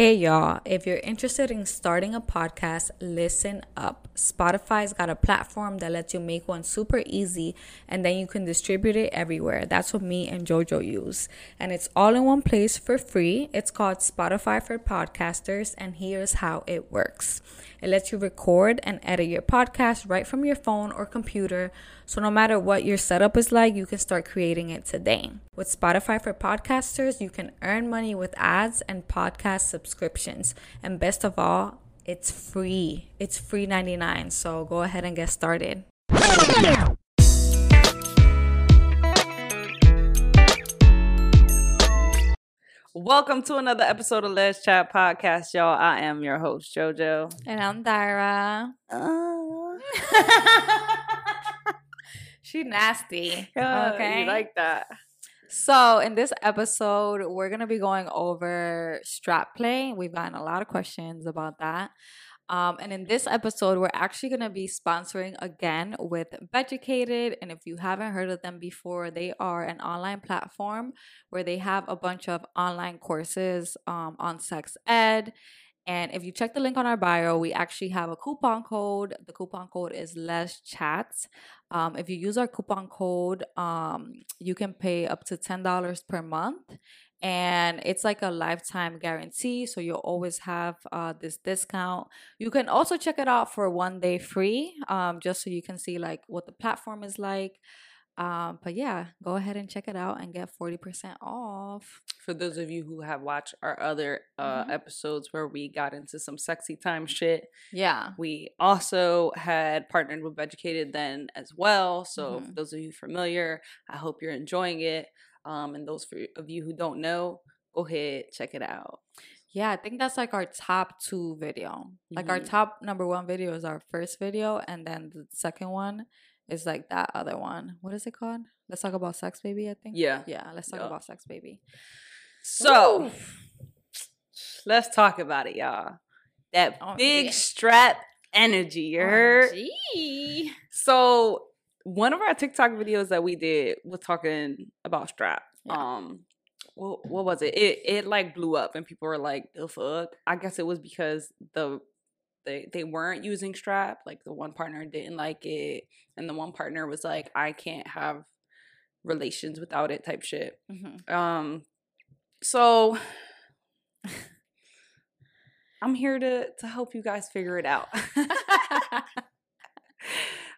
Hey y'all, if you're interested in starting a podcast, listen up. Spotify's got a platform that lets you make one super easy and then you can distribute it everywhere. That's what me and JoJo use. And it's all in one place for free. It's called Spotify for Podcasters, and here's how it works it lets you record and edit your podcast right from your phone or computer. So no matter what your setup is like, you can start creating it today. With Spotify for Podcasters, you can earn money with ads and podcast subscriptions. And best of all, it's free. It's free 99. So go ahead and get started. Welcome to another episode of Les Chat Podcast, y'all. I am your host, JoJo. And I'm Dara. Uh, she nasty. okay. You like that? So, in this episode, we're going to be going over strap play. We've gotten a lot of questions about that. Um, and in this episode, we're actually going to be sponsoring again with Beducated. And if you haven't heard of them before, they are an online platform where they have a bunch of online courses um, on sex ed. And if you check the link on our bio, we actually have a coupon code. The coupon code is less chats. Um, if you use our coupon code, um, you can pay up to $10 per month. And it's like a lifetime guarantee. So you'll always have uh, this discount. You can also check it out for one day free, um, just so you can see like what the platform is like. Um, but yeah, go ahead and check it out and get 40% off. For those of you who have watched our other uh, Mhm. episodes where we got into some sexy time shit, Yeah. we also had partnered with Beducated then as well. So, Mhm. those of you familiar, I hope you're enjoying it. Um, and those for, of you who don't know, go ahead, check it out. Yeah, I think that's like our top two video. Like our Mhm. top number one video is our first video, and then the second one is like that other one. What is it called? Let's talk about sex, baby. I think. Yeah. Yeah. Let's talk Yeah. about sex, baby. So, let's talk about it, y'all. That Oh, big yeah. strap energy, you heard? Gee. So one of our TikTok videos that we did was talking about strap. Yeah. Um what, what was it? It it like blew up and people were like, the fuck? I guess it was because the they they weren't using strap. Like the one partner didn't like it. And the one partner was like, I can't have relations without it type shit. Mhm. Um so I'm here to to help you guys figure it out.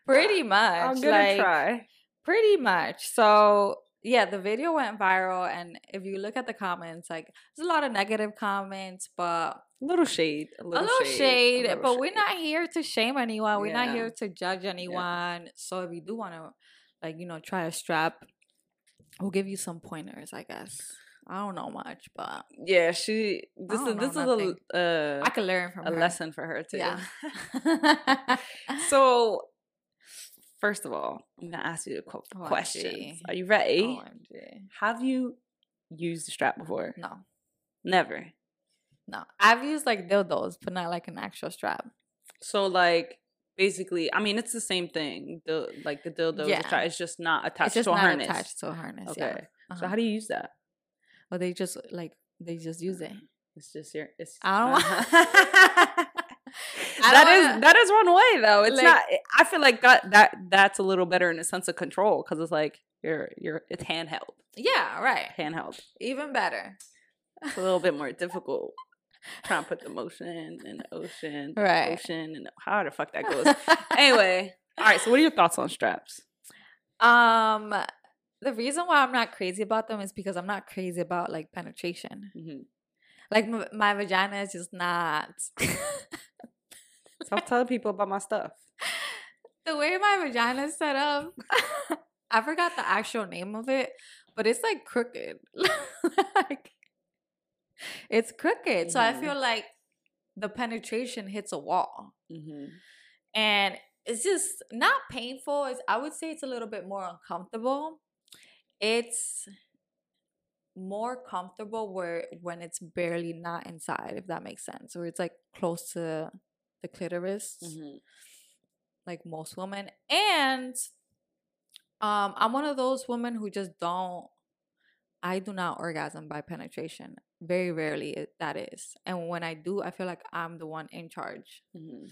Pretty much. I'm gonna like, try. Pretty much. So yeah, the video went viral, and if you look at the comments, like there's a lot of negative comments, but A little shade. A a little, little shade. a little but we're not here to shame anyone. We're not here to judge anyone. So if you do want to, like you know, try a strap, we'll give you some pointers. I guess I don't know much, but Yeah, she. This is this is nothing. a uh, I can learn from a her. lesson for her too. Yeah. so, first of all, I'm gonna ask you a qu- OMG. questions. Are you ready? OMG. Have you used the strap before? No, Never. no. I've used like dildos, but not like an actual strap. So like. Basically, I mean, it's the same thing. The like the dildo, Yeah. the strap, it's just not attached it's just to a not harness. attached to a harness. okay. Yeah. So Uh-huh. how do you use that? Well, they just like they just use it. It's just your. It's. I don't want- That is wanna- that is one way though. It's Like- not. I feel like that that that's a little better in a sense of control because it's like you're you're it's handheld, Yeah, right. handheld. Even better. It's a little bit more difficult trying to put the motion in the ocean, Right. Ocean and how the fuck that goes. anyway, all right. So what are your thoughts on straps? Um, the reason why I'm not crazy about them is because I'm not crazy about like penetration. Mhm. Like my, my vagina is just not. Stop telling people about my stuff. the way my vagina is set up, I forgot the actual name of it, but it's like crooked. like it's crooked. So I Mhm. feel like the penetration hits a wall. Mm-hmm. and it's just not painful. It's I would say it's a little bit more uncomfortable. It's more comfortable where when it's barely not inside, if that makes sense, or it's like close to the clitoris, Mm-hmm. like most women. And um, I'm one of those women who just don't. I do not orgasm by penetration. very rarely it, that is. And when I do, I feel like I'm the one in charge. Mhm.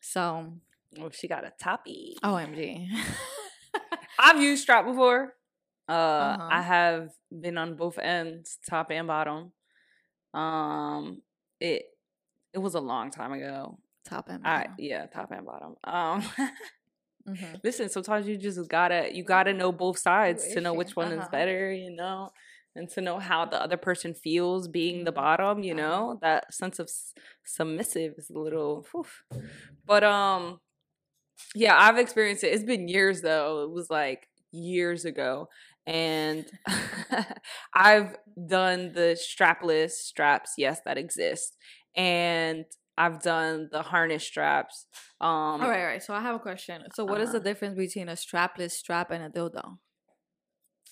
So, Oh, she got a toppy. OMG. I've used strap before. Uh, Uh-huh. I have been on both ends, top and bottom. Um, it it was a long time ago. Top and I bottom. yeah, top and bottom. Um, Mhm. listen, sometimes you just gotta you gotta know both sides to know which one is Uh-huh. better, you know, and to know how the other person feels being the Mhm. bottom. You Uh-huh. know, that sense of s- submissive is a little, whew. but um, yeah, I've experienced it. It's been years though. It was like years ago, and I've done the strapless straps. Yes, that exist, and I've done the harness straps. Um, all right, all right. So I have a question. So, what is the Uh-huh. difference between a strapless strap and a dildo?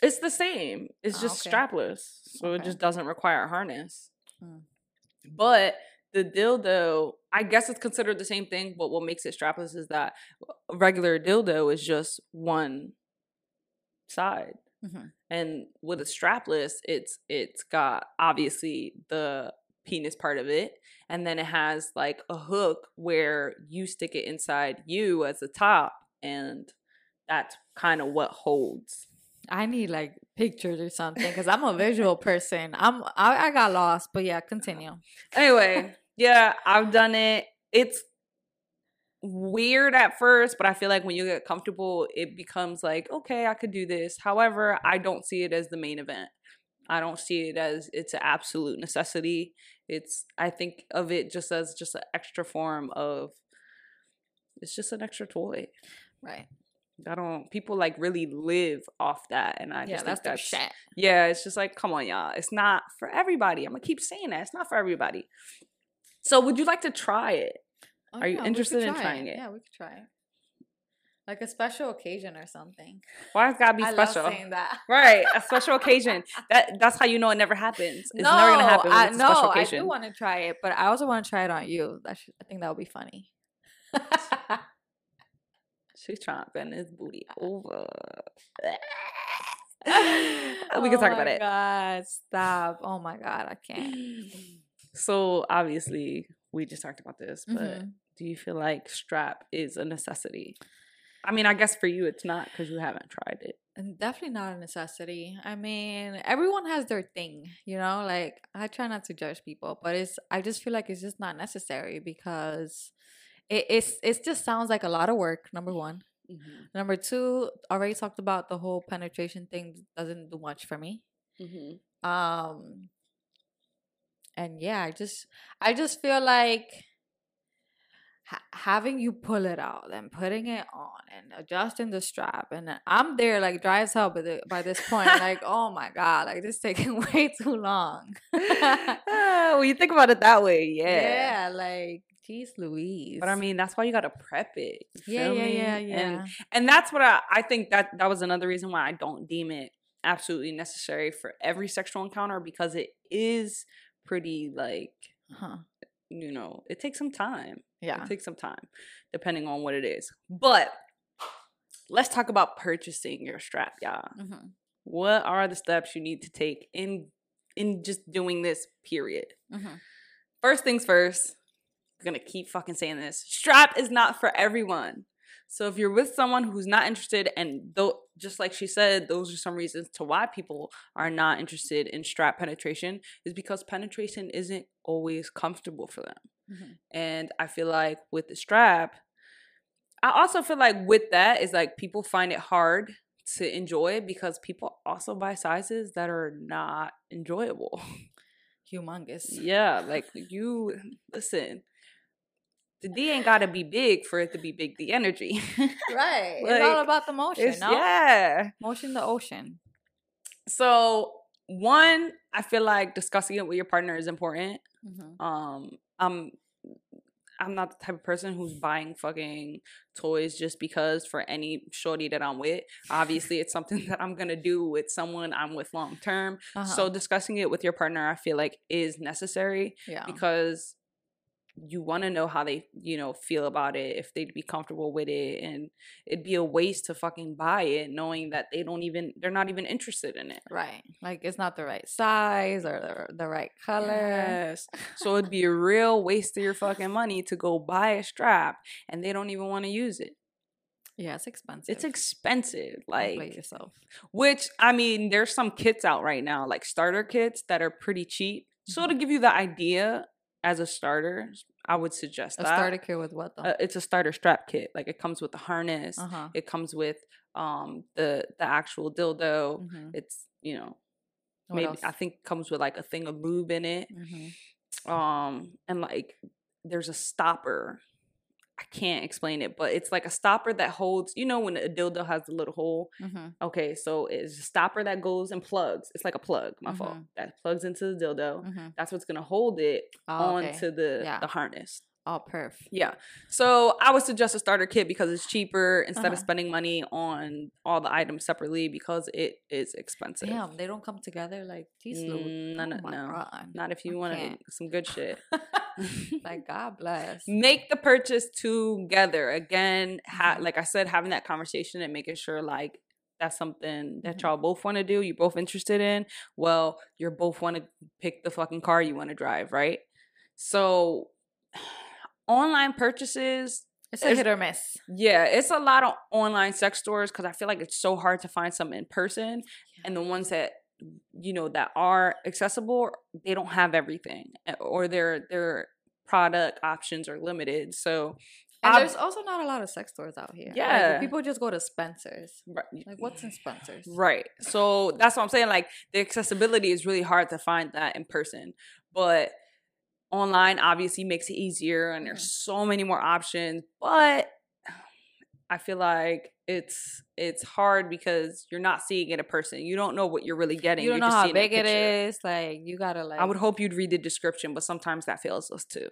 It's the same. It's Ah, just okay. strapless. So it just doesn't require a harness. Mm. But the dildo, I guess it's considered the same thing, but what makes it strapless is that a regular dildo is just one side. Mhm. And with a strapless, it's it's got obviously the penis part of it and then it has like a hook where you stick it inside you as a top and that's kind of what holds I need like pictures or something because I'm a visual person. I'm I, I got lost, but yeah, continue. anyway, yeah, I've done it. It's weird at first, but I feel like when you get comfortable, it becomes like, okay, I could do this. However, I don't see it as the main event. I don't see it as it's an absolute necessity. It's I think of it just as just an extra form of it's just an extra toy. Right. I don't people like really live off that and I yeah, just that's think that's shit. yeah, it's just like, come on, y'all. It's not for everybody. I'm gonna keep saying that. It's not for everybody. So would you like to try it? Oh, Are you yeah, interested in try trying it? Yeah, we could try it. Like a special occasion or something. Why it's gotta be I special? love saying that. Right, a special occasion. That that's how you know it never happens. It's no, never gonna happen I, no, I do want to try it, but I also want to try it on you. That should, I think that would be funny. She's trying to bend his booty over. oh we can talk about my it. God, stop! Oh my God, I can't. So obviously, we just talked about this, but Mhm. do you feel like strap is a necessity? I mean, I guess for you it's not because you haven't tried it. And definitely not a necessity. I mean, everyone has their thing, you know. Like I try not to judge people, but it's I just feel like it's just not necessary because it, it's it just sounds like a lot of work. Number one. Mm-hmm. Number two, already talked about the whole penetration thing doesn't do much for me. Mm-hmm. Um and yeah, I just I just feel like ha- having you pull it out and putting it on and adjusting the strap and I'm there like dry as hell by, the, by this point like oh my god like this taking way too long Ah, when you think about it that way, yeah. yeah like geez Louise But I mean, that's why you gotta prep it. yeah yeah yeah yeah And and that's what I, I think that that was another reason why I don't deem it absolutely necessary for every sexual encounter because it is pretty like huh you know it takes some time. Yeah It takes some time depending on what it is. But let's talk about purchasing your strap, y'all. hmm What are the steps you need to take in in just doing this period? hmm First things first, I'm gonna keep fucking saying this. Strap is not for everyone. So if you're with someone who's not interested, and though just like she said, those are some reasons to why people are not interested in strap penetration, is because penetration isn't always comfortable for them. hmm And I feel like with the strap, I also feel like with that is like people find it hard to enjoy because people also buy sizes that are not enjoyable. humongous Yeah, like you listen. The D ain't gotta be big for it to be big. The energy, right it's all about the motion it's, no yeah. motion the ocean So one, I feel like discussing it with your partner is important. hmm Um, I'm I'm not the type of person who's buying fucking toys just because for any shorty that I'm with. Obviously, it's something that I'm gonna do with someone I'm with long term. uh-huh. So discussing it with your partner, I feel like is necessary yeah because you want to know how they, you know, feel about it, if they'd be comfortable with it. And it'd be a waste to fucking buy it knowing that they don't even, they're not even interested in it. Right. Like it's not the right size or the, the right color. Yes. So it'd be a real waste of your fucking money to go buy a strap and they don't even want to use it. Yeah, it's expensive. It's expensive. Don't play Like, yourself. which, I mean, there's some kits out right now, like starter kits that are pretty cheap. So to mm-hmm. give you the idea as a starter, I would suggest A that. starter kit with what though? uh, it's a starter strap kit. Like it comes with the harness. Uh huh. It comes with um the the actual dildo. Mhm. It's you know What maybe else? I think comes with like a thing of lube in it. Mhm. Um and like there's a stopper. I can't explain it, but it's like a stopper that holds. You know when a dildo has the little hole. Mhm. Okay, so it's a stopper that goes and plugs. It's like a plug. My fault. Mhm. That plugs into the dildo. Mhm. That's what's gonna hold it Oh, okay. onto the Yeah. the harness. Oh, perf. Yeah. So I would suggest a starter kit because it's cheaper instead of Uh-huh. spending money on all the items separately because it is expensive. Damn, they don't come together like these. Mm, no, oh no, my no. God. Not if you want some good shit. like God bless. Make the purchase together. Again, ha- Mhm. like I said, having that conversation and making sure like that's something that Mhm. y'all both want to do, you're both interested in. Well, you're both want to pick the fucking car you want to drive, right? So online purchases It's a It's- hit or miss. Yeah, it's a lot of online sex stores because I feel like it's so hard to find some in person, and the ones that you know that are accessible, they don't have everything, eh, or their their product options are limited. So, And there's also not a lot of sex stores out here. Like, Yeah. people just go to Spencer's. right, Like, what's in Spencer's? right. So that's what I'm saying. Like the accessibility is really hard to find that in person, but online obviously makes it easier, and there's mm-hmm. so many more options. But I feel like it's it's hard because you're not seeing it in person. You don't know what you're really getting. You don't You're know just how big it is. Like, you gotta like. I would hope you'd read the description, but sometimes that fails us too.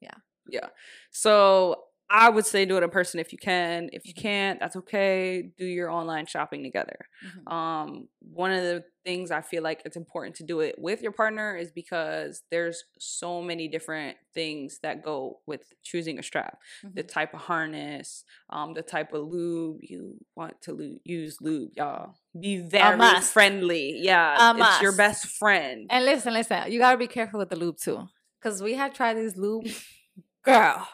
Yeah. Yeah. So I would say do it in person if you can. If you can't, that's okay. Do your online shopping together. Mhm. Um, one of the things I feel like it's important to do it with your partner is because there's so many different things that go with choosing a strap. The Mhm. type of harness, um, the type of lube you want to lu- use lube, y'all. Be very friendly. Yeah, it's your best friend. And listen, listen, you gotta be careful with the lube too, because we had tried these lube, girl.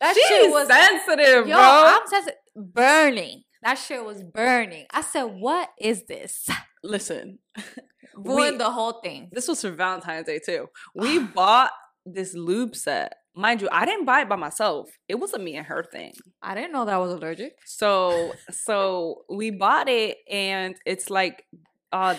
That She's shit was sensitive, yo. bro. I'm sensitive, burning. That shit was burning. I said, "What is this?" Listen, Ruined We- the whole thing. this was for Valentine's Day too. We bought this lube set. Mind you, I didn't buy it by myself. It was a me and her thing. I didn't know that I was allergic. So so we bought it and it's like uh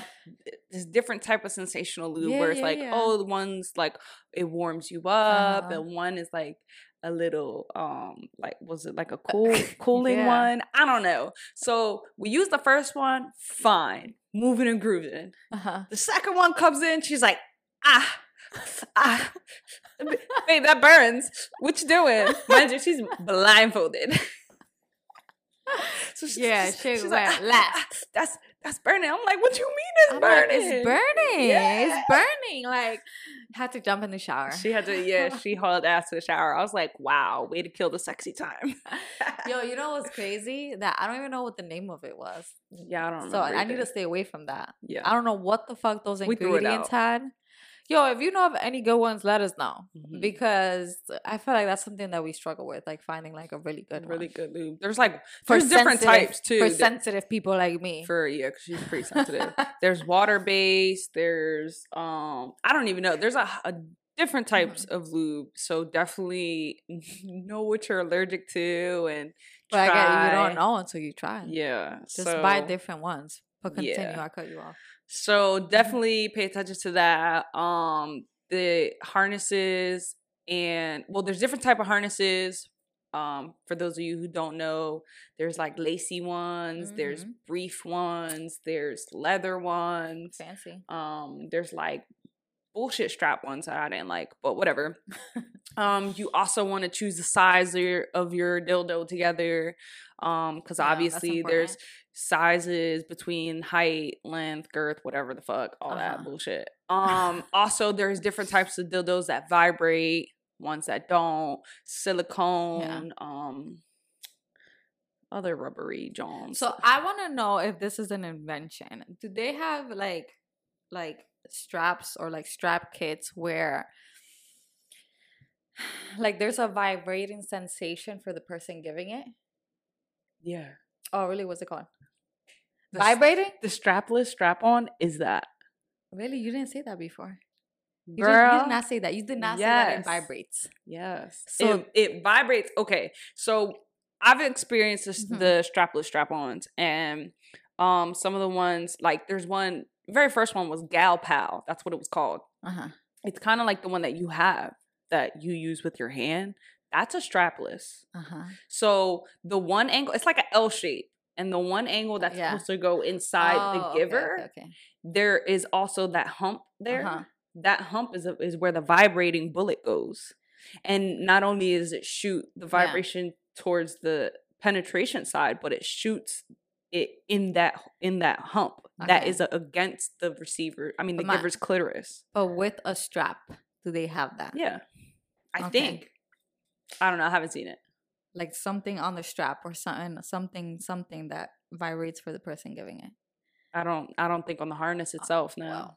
this different type of sensational lube Yeah, where it's yeah, like, yeah. oh, the one's like it warms you up, Uh-huh. and one is like a little um like was it like a cool cooling Yeah. one? I don't know. So we use the first one, fine, moving and grooving. Uh-huh. The second one comes in, she's like, ah, ah, babe, that burns. What you doing? Mind you, she's blindfolded. so she- Yeah, she's- she she's went like, "Ah, left. ah, that's that's burning. I'm like, what do you mean it's I'm like, burning? it's burning. Yeah. It's burning. Like, had to jump in the shower. She had to, yeah, she hauled ass to the shower. I was like, wow, way to kill the sexy time. Yo, you know what's crazy? That I don't even know what the name of it was. yeah, I don't know. So. I need to stay away from that. Yeah. I don't know what the fuck those We threw it ingredients had. Yo, if you know of any good ones, let us know Mhm. because I feel like that's something that we struggle with, like finding like a really good, really one. good lube. There's like For there's different types too. for sensitive people like me. for yeah, cause she's pretty sensitive. there's water based. There's um, I don't even know. There's a, a different types Mm-hmm. of lube. So definitely know what you're allergic to and but I get you don't know until you try. Yeah, Just buy different ones. But continue, Yeah. I cut you off. So definitely pay attention to that. Um, the harnesses and well, there's different type of harnesses. Um, for those of you who don't know, there's like lacy ones, there's Mhm. brief ones, there's leather ones. Fancy. Um, there's like bullshit strap ones that I didn't like, but whatever. um, you also want to choose the size of your, of your dildo together. Um, because Yeah, obviously there's. Sizes between height, length, girth, whatever the fuck, all Uh-huh. that bullshit. Um, also there's different types of dildos that vibrate. ones that don't, silicone, um, other rubbery jones. So I want to know if this is an invention. Do they have like like straps or like strap kits where like there's a vibrating sensation for the person giving it? yeah, Oh, really? What's it called? The Vibrating? the strapless strap on is that. Really? You didn't say that before. You, Girl, did, you did not say that. You did not say that it vibrates. Yes. So- it, it vibrates. Okay. So I've experienced this, Mhm. the strapless strap-ons, and um, some of the ones like there's one. Very first one was Gal Pal. That's what it was called. Uh huh. It's kind of like the one that you have that you use with your hand. That's a strapless. Uh huh. So the one angle, it's like an L shape, and the one angle that's Yeah. supposed to go inside Oh, the giver, Okay. okay. there is also that hump there Uh-huh. that hump is a, is where the vibrating bullet goes and not only is it shoot the Yeah. vibration towards the penetration side but it shoots it in that in that hump that Okay. is a, against the receiver i mean the But my- giver's clitoris But with a strap, do they have that? yeah i Okay. think i don't know i haven't seen it Like something on the strap or something, something, something that vibrates for the person giving it. i don't i don't think on the harness itself no Well,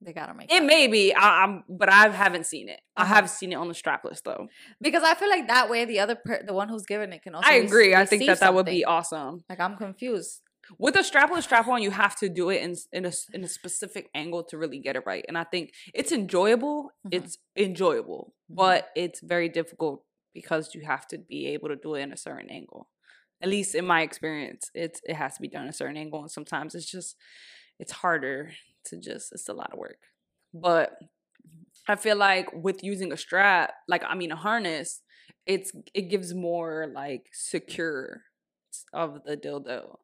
they gotta make it that. may be I, i'm but i haven't seen it i Uh-huh. have seen it on the strapless though because I feel like that way the other per- the one who's giving it can also. i agree i think that that would be awesome Like I'm confused. with a strapless strap on, you have to do it in in a in a specific angle to really get it right. And I think it's enjoyable. Mhm. It's enjoyable, Mhm. but it's very difficult because you have to be able to do it in a certain angle. At least in my experience, it's it has to be done a certain angle, and sometimes it's just it's harder to just it's a lot of work. But I feel like with using a strap, like I mean a harness, it's it gives more like secure of the dildo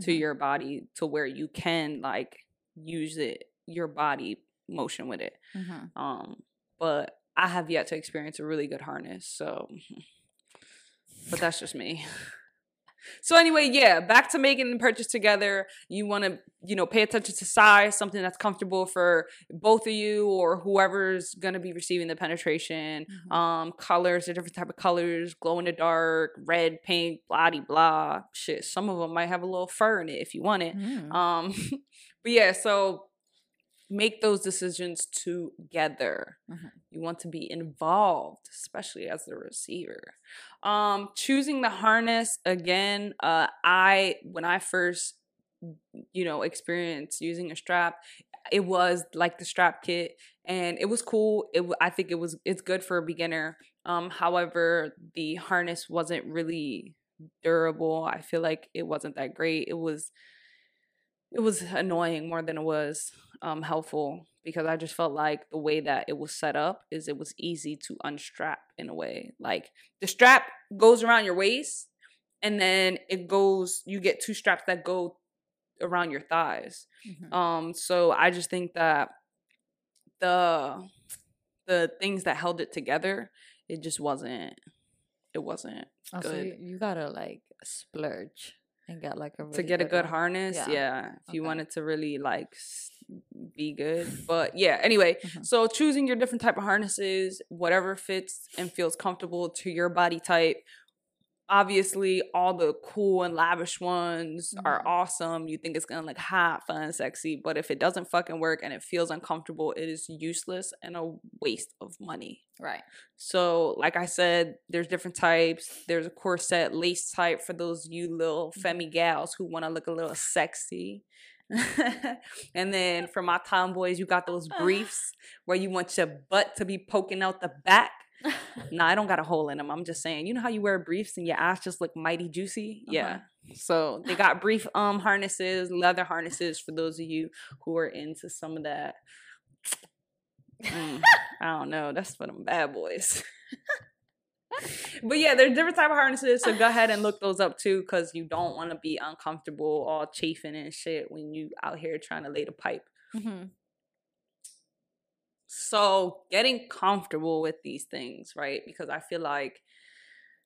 to Mhm. your body to where you can like use it your body motion with it Mhm. um but i have yet to experience a really good harness so but that's just me. So anyway yeah back to making the purchase together. You want to you know pay attention to size something that's comfortable for both of you or whoever's going to be receiving the penetration. Mhm. um colors the different type of colors glow in the dark red pink blah blah. Shit some of them might have a little fur in it if you want it. Mm. um but yeah so make those decisions together. Mhm. you want to be involved especially as the receiver. Um choosing the harness again uh i when i first you know experienced using a strap it was like the strap kit and it was cool. It i think it was it's good for a beginner. Um however the harness wasn't really durable. I feel like it wasn't that great. It was it was annoying more than it was um helpful because i just felt like the way that it was set up is it was easy to unstrap in a way like the strap goes around your waist and then it goes you get two straps that go around your thighs Mhm. um so i just think that the the things that held it together it just wasn't it wasn't Oh, good. you, you gotta like splurge and get like a to really get a good harness Yeah. yeah, if you wanted to really like be good but yeah anyway Mhm. so choosing your different type of harnesses whatever fits and feels comfortable to your body type obviously all the cool and lavish ones are Mhm. awesome you think it's gonna look hot fun sexy but if it doesn't fucking work and it feels uncomfortable it is useless and a waste of money Right. so, like I said, there's different types. There's a corset lace type for those you little femi gals who want to look a little sexy. and then for my tomboys, you got those briefs where you want your butt to be poking out the back. Nah, I don't got a hole in them. I'm just saying, you know how you wear briefs and your ass just look mighty juicy? Yeah. So they got brief um harnesses, leather harnesses for those of you who are into some of that. Mm, I don't know. That's for them bad boys. but yeah, there's different type of harnesses. So go ahead and look those up too, because you don't want to be uncomfortable, all chafing and shit when you out here trying to lay the pipe. Mhm. So getting comfortable with these things, right? Because I feel like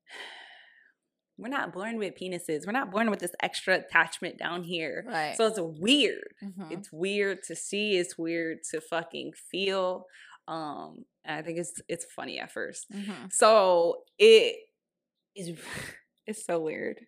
we're not born with penises. We're not born with this extra attachment down here. Right. So it's weird. Mhm. It's weird to see. It's weird to fucking feel. Um, and I think it's it's funny at first. Mhm. So it is it's so weird.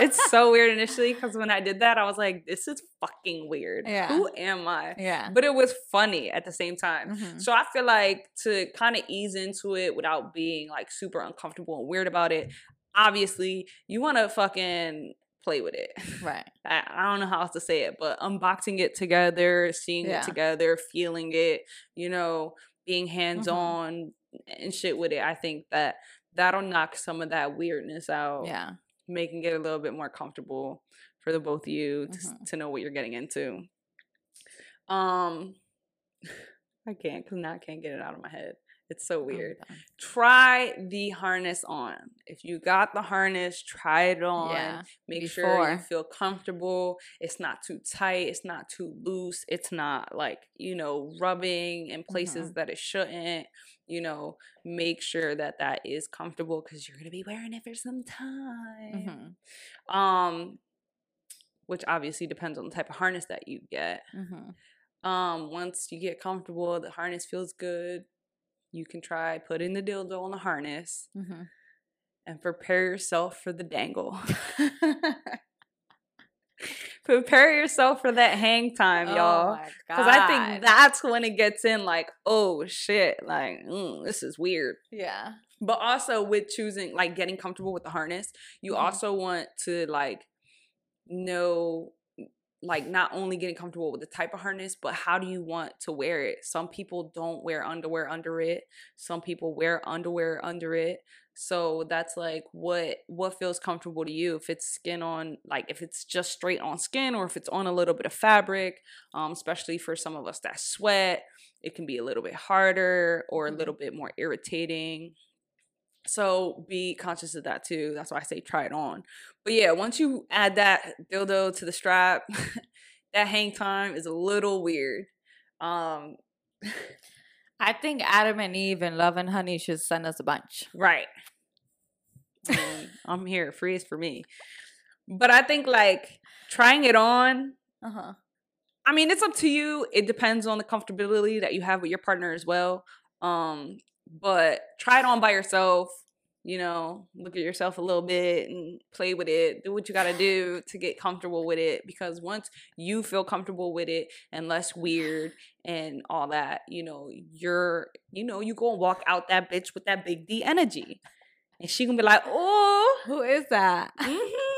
it's so weird initially because when I did that, I was like, "This is fucking weird. Yeah. Who am I?" Yeah. But it was funny at the same time. Mhm. So I feel like to kind of ease into it without being like super uncomfortable and weird about it. Obviously, you want to fucking play with it. Right. I, I don't know how else to say it, but unboxing it together, seeing Yeah. it together, feeling it, you know, being hands on and shit with it. I think that that'll knock some of that weirdness out, Yeah. making it a little bit more comfortable for the both of you to, Mhm. to know what you're getting into. Um, I can't because now I can't get it out of my head. It's so weird done. try the harness on. If you got the harness, try it on. Yeah. Make sure you feel comfortable. It's not too tight. It's not too loose. It's not like, you know, rubbing in places that it shouldn't. You know, make sure that that is comfortable because you're going to be wearing it for some time. Mhm. Um, which obviously depends on the type of harness that you get. Mhm. Um, once you get comfortable, the harness feels good. You can try putting the dildo on the harness Mhm. and prepare yourself for the dangle. prepare yourself for that hang time, y'all. Oh Because I think that's when it gets in like, oh shit, like, mm, this is weird. Yeah. But also with choosing, like, getting comfortable with the harness, you Mhm. also want to, like, know, like, not only getting comfortable with the type of harness, but how do you want to wear it? Some people don't wear underwear under it. Some people wear underwear under it. So that's like what what feels comfortable to you. If it's skin on, like if it's just straight on skin, or if it's on a little bit of fabric. Um, especially for some of us that sweat, it can be a little bit harder or a little bit more irritating. So be conscious of that too. That's why I say try it on. But yeah, once you add that dildo to the strap, that hang time is a little weird. Um I think Adam and Eve and Love and Honey should send us a bunch. right. I'm here. Free is for me. But I think like trying it on, Uh huh. I mean, it's up to you. It depends on the comfortability that you have with your partner as well. Um, but try it on by yourself. You know, look at yourself a little bit and play with it. Do what you got to do to get comfortable with it. Because once you feel comfortable with it and less weird and all that, you know, you're, you know, you go and walk out that bitch with that big D energy, and she gonna be like, oh, Who is that? mhm.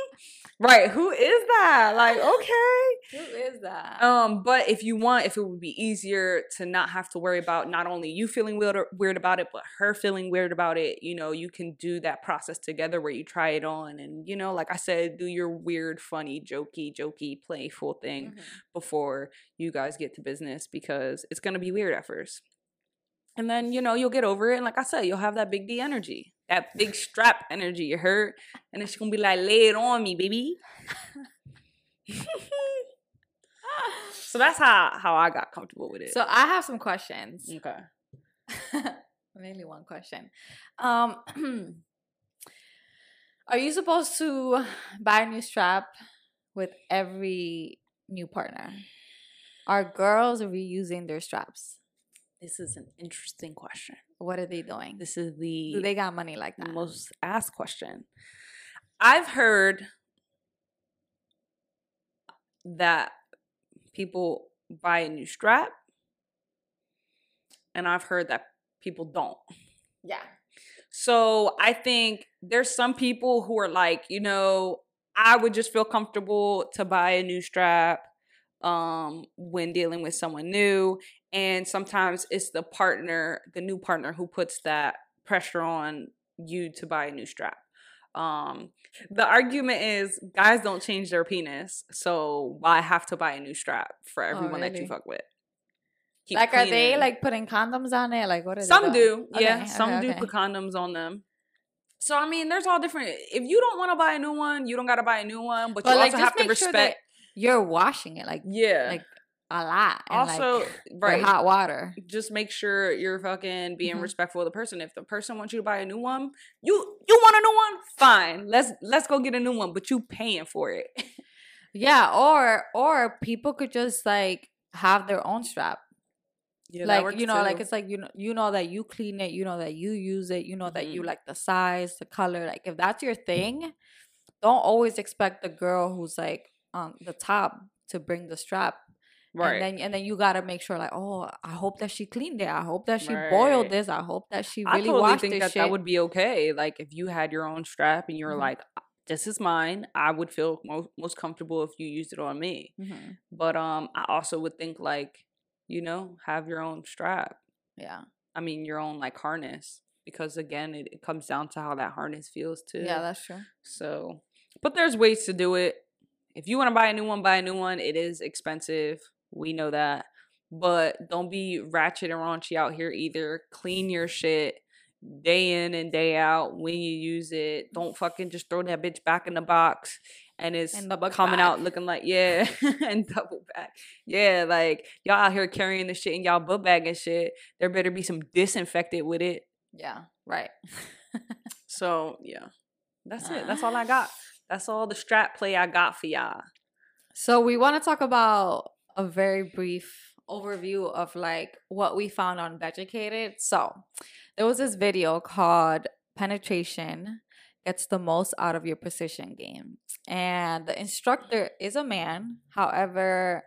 Right. Who is that? Like, okay. Who is that? Um, but if you want, if it would be easier to not have to worry about not only you feeling weird weird about it, but her feeling weird about it, you know, you can do that process together where you try it on and you know, like I said, do your weird, funny, jokey, jokey, playful thing Mhm. before you guys get to business because it's gonna be weird at first. And then, you know, you'll get over it. And like I said, you'll have that big D energy, that big strap energy, you heard? And it's gonna be like, lay it on me, baby. so that's how how I got comfortable with it. So I have some questions. okay. Mainly one question. Um, are you supposed to buy a new strap with every new partner? Are girls reusing their straps? This is an interesting question. What are they doing? This is the Do they got money like that? most asked question. I've heard that people buy a new strap, and I've heard that people don't. Yeah. So I think there's some people who are like, you know, I would just feel comfortable to buy a new strap um when dealing with someone new and sometimes it's the partner the new partner who puts that pressure on you to buy a new strap um the argument is guys don't change their penis so why have to buy a new strap for everyone that you fuck with Keep like, are they like putting condoms on it? Like, what are Some do, Okay, yeah. Some okay, do put condoms on them. So I mean, there's all different. If you don't want to buy a new one, you don't got to buy a new one. But, But you like, also have to make sure respect. You're washing it, like, yeah. like a lot. and, like, also, right. hot water. just make sure you're fucking being Mhm. respectful of the person. If the person wants you to buy a new one, you you want a new one, fine. Let's let's go get a new one. But you paying for it. Yeah, or or people could just like have their own strap. Yeah, like you know like it's like you know you know that you clean it you know that you use it you know that you Mhm. like the size the color like if that's your thing don't always expect the girl who's like on the top to bring the strap right. and then and then you gotta make sure like oh i hope that she cleaned it i hope that she boiled this i hope that she I really totally washed think this that shit that would be okay. Like if you had your own strap and you were Mhm. like, "This is mine," I would feel most most comfortable if you used it on me. Mhm. But um, I also would think like, you know, have your own strap. yeah I mean, your own like harness because again, it, it comes down to how that harness feels too. yeah that's true So, but there's ways to do it. If you want to buy a new one, buy a new one. It is expensive. We know that. But don't be ratchet and raunchy out here either. Clean your shit day in and day out when you use it. Don't fucking just throw that bitch back in the box and it's In the book coming out looking like, yeah, and double back. Yeah, like y'all out here carrying the shit in y'all book bag and shit. There better be some disinfected with it. yeah right So yeah, that's it. That's all I got. That's all the strap play I got for y'all. So we want to talk about a very brief overview of like what we found on Beducated. So there was this video called Penetration Gets the Most Out of Your Precision Game. And the instructor is a man. However,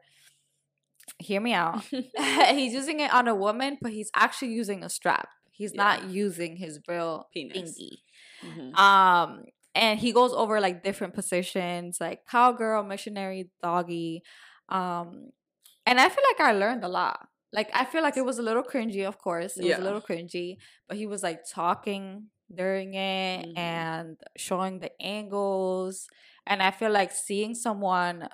hear me out. he's using it on a woman, but he's actually using a strap. He's Yeah. not using his real Penis. Mhm. Um, and he goes over like different positions, like cowgirl, missionary, doggy. Um, and I feel like I learned a lot. Like I feel like it was a little cringy, of course. It was a little cringy, but he was like talking during it Mhm. and showing the angles. And I feel like seeing someone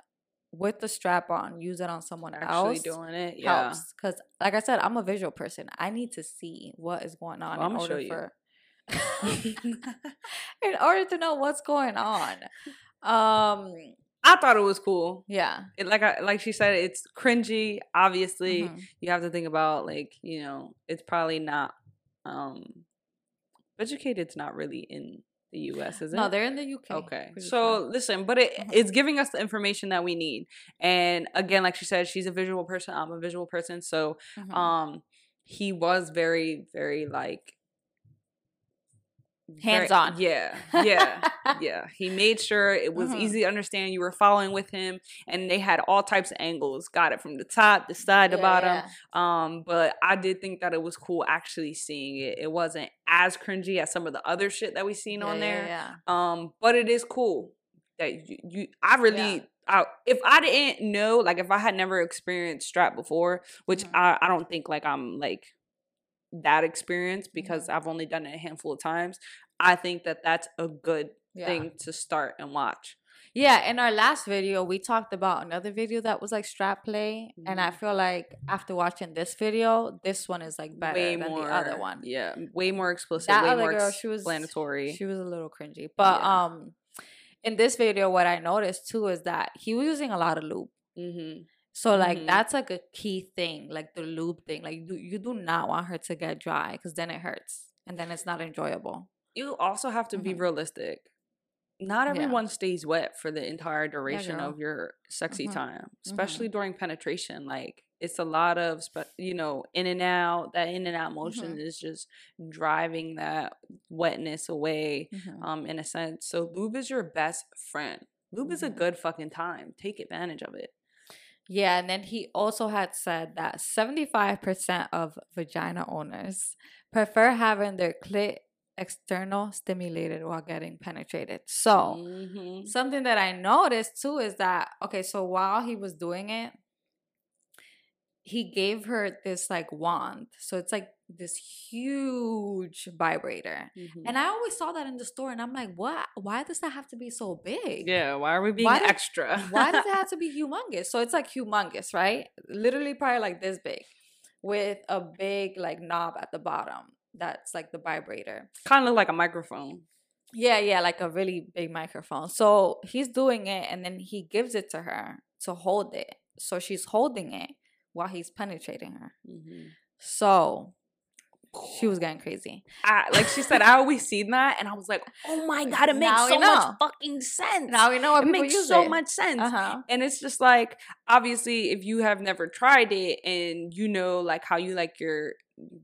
with the strap on use it on someone Actually else doing it, yeah. helps. Because like I said, I'm a visual person. I need to see what is going on Well, in order you. for in order to know what's going on. Um, I thought it was cool. yeah. It, like I like she said, it's cringy. Obviously, Mhm. you have to think about like you know, it's probably not. um Beducated's not really in the U.S. Is it? No, they're in the UK. Okay. So listen, but it, Mhm. it's giving us the information that we need. And again, like she said, she's a visual person. I'm a visual person. So Mhm. um he was very, very like very- Hands-on. Yeah. Yeah. yeah. He made sure it was Mhm. easy to understand. You were following with him. And they had all types of angles. Got it from the top, the side, the Yeah, bottom. yeah. Um, but I did think that it was cool actually seeing it. It wasn't as cringy as some of the other shit that we seen on Yeah, there. Yeah, Um, but it is cool that you, you I really I, if I didn't know, like if I had never experienced strap before, which Mhm. I, I don't think like I'm like that experience because Mm-hmm. I've only done it a handful of times. I think that that's a good yeah. thing to start and watch. Yeah, in our last video, we talked about another video that was like strap play, and I Mhm. feel like after watching this video, this one is like better way than more the other one. Yeah, way more explicit, That way other more girl, she was explanatory. She was a little cringy, but Yeah. um, in this video, what I noticed too is that he was using a lot of lube. mm-hmm. So like Mhm. that's like a key thing, like the lube thing. Like you, you do not want her to get dry because then it hurts and then it's not enjoyable. You also have to be Mhm. realistic. Not Yeah. everyone stays wet for the entire duration girl. of your sexy Mhm. time, especially during penetration. Like it's a lot of, spe- you know, in and out. That in and out motion Mm-hmm. is just driving that wetness away. Mhm. Um, in a sense, so lube is your best friend. Lube is a good fucking time. Take advantage of it. Yeah, and then he also had said that 75% of vagina owners prefer having their clit external stimulated while getting penetrated. So, Mhm. something that I noticed too is that okay, so while he was doing it, he gave her this like wand. So it's like this huge vibrator. Mhm. And I always saw that in the store and I'm like, "What? Why does that have to be so big?" yeah, why are we being Why does- extra? Why does it have to be humongous? So it's like humongous, right? Literally probably like this big with a big like knob at the bottom. That's like the vibrator. kind of like a microphone? Yeah, yeah, like a really big microphone. So he's doing it and then he gives it to her to hold it. So she's holding it while he's penetrating her. Mhm. So she was getting crazy. I, like she said, I always seen that, and I was like, "Oh my god, it makes Now so much fucking sense." Now we know it makes so it. much sense. Uh-huh. And it's just like, obviously, if you have never tried it and you know, like how you like your